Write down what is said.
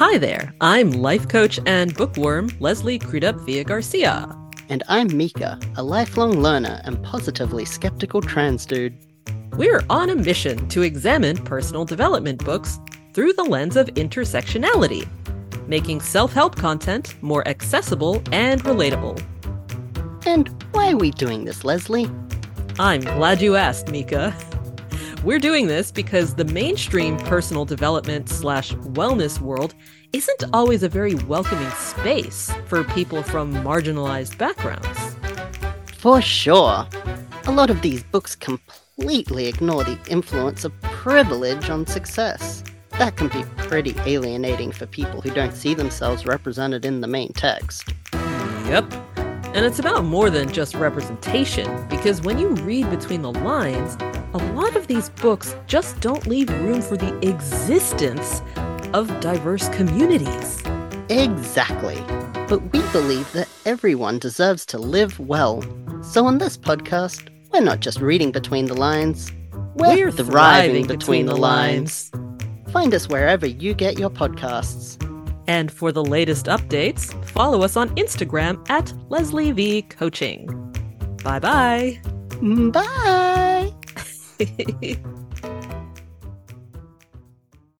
Hi there, I'm life coach and bookworm Leslie Crudup Villagarcia. And I'm Meka, a lifelong learner and positively skeptical trans dude. We're on a mission to examine personal development books through the lens of intersectionality, making self help content more accessible and relatable. And why are we doing this, Leslie? I'm glad you asked, Meka. We're doing this because the mainstream personal development slash wellness world isn't always a very welcoming space for people from marginalized backgrounds. For sure. A lot of these books completely ignore the influence of privilege on success. That can be pretty alienating for people who don't see themselves represented in the main text. Yep. And it's about more than just representation, because when you read between the lines, a lot of these books just don't leave room for the existence of diverse communities. Exactly. But we believe that everyone deserves to live well. So on this podcast, we're not just reading between the lines, we're, We're thriving, thriving between, between the the lines. Find us wherever you get your podcasts. And for the latest updates, follow us on Instagram at Leslie V Coaching. Bye bye. Bye!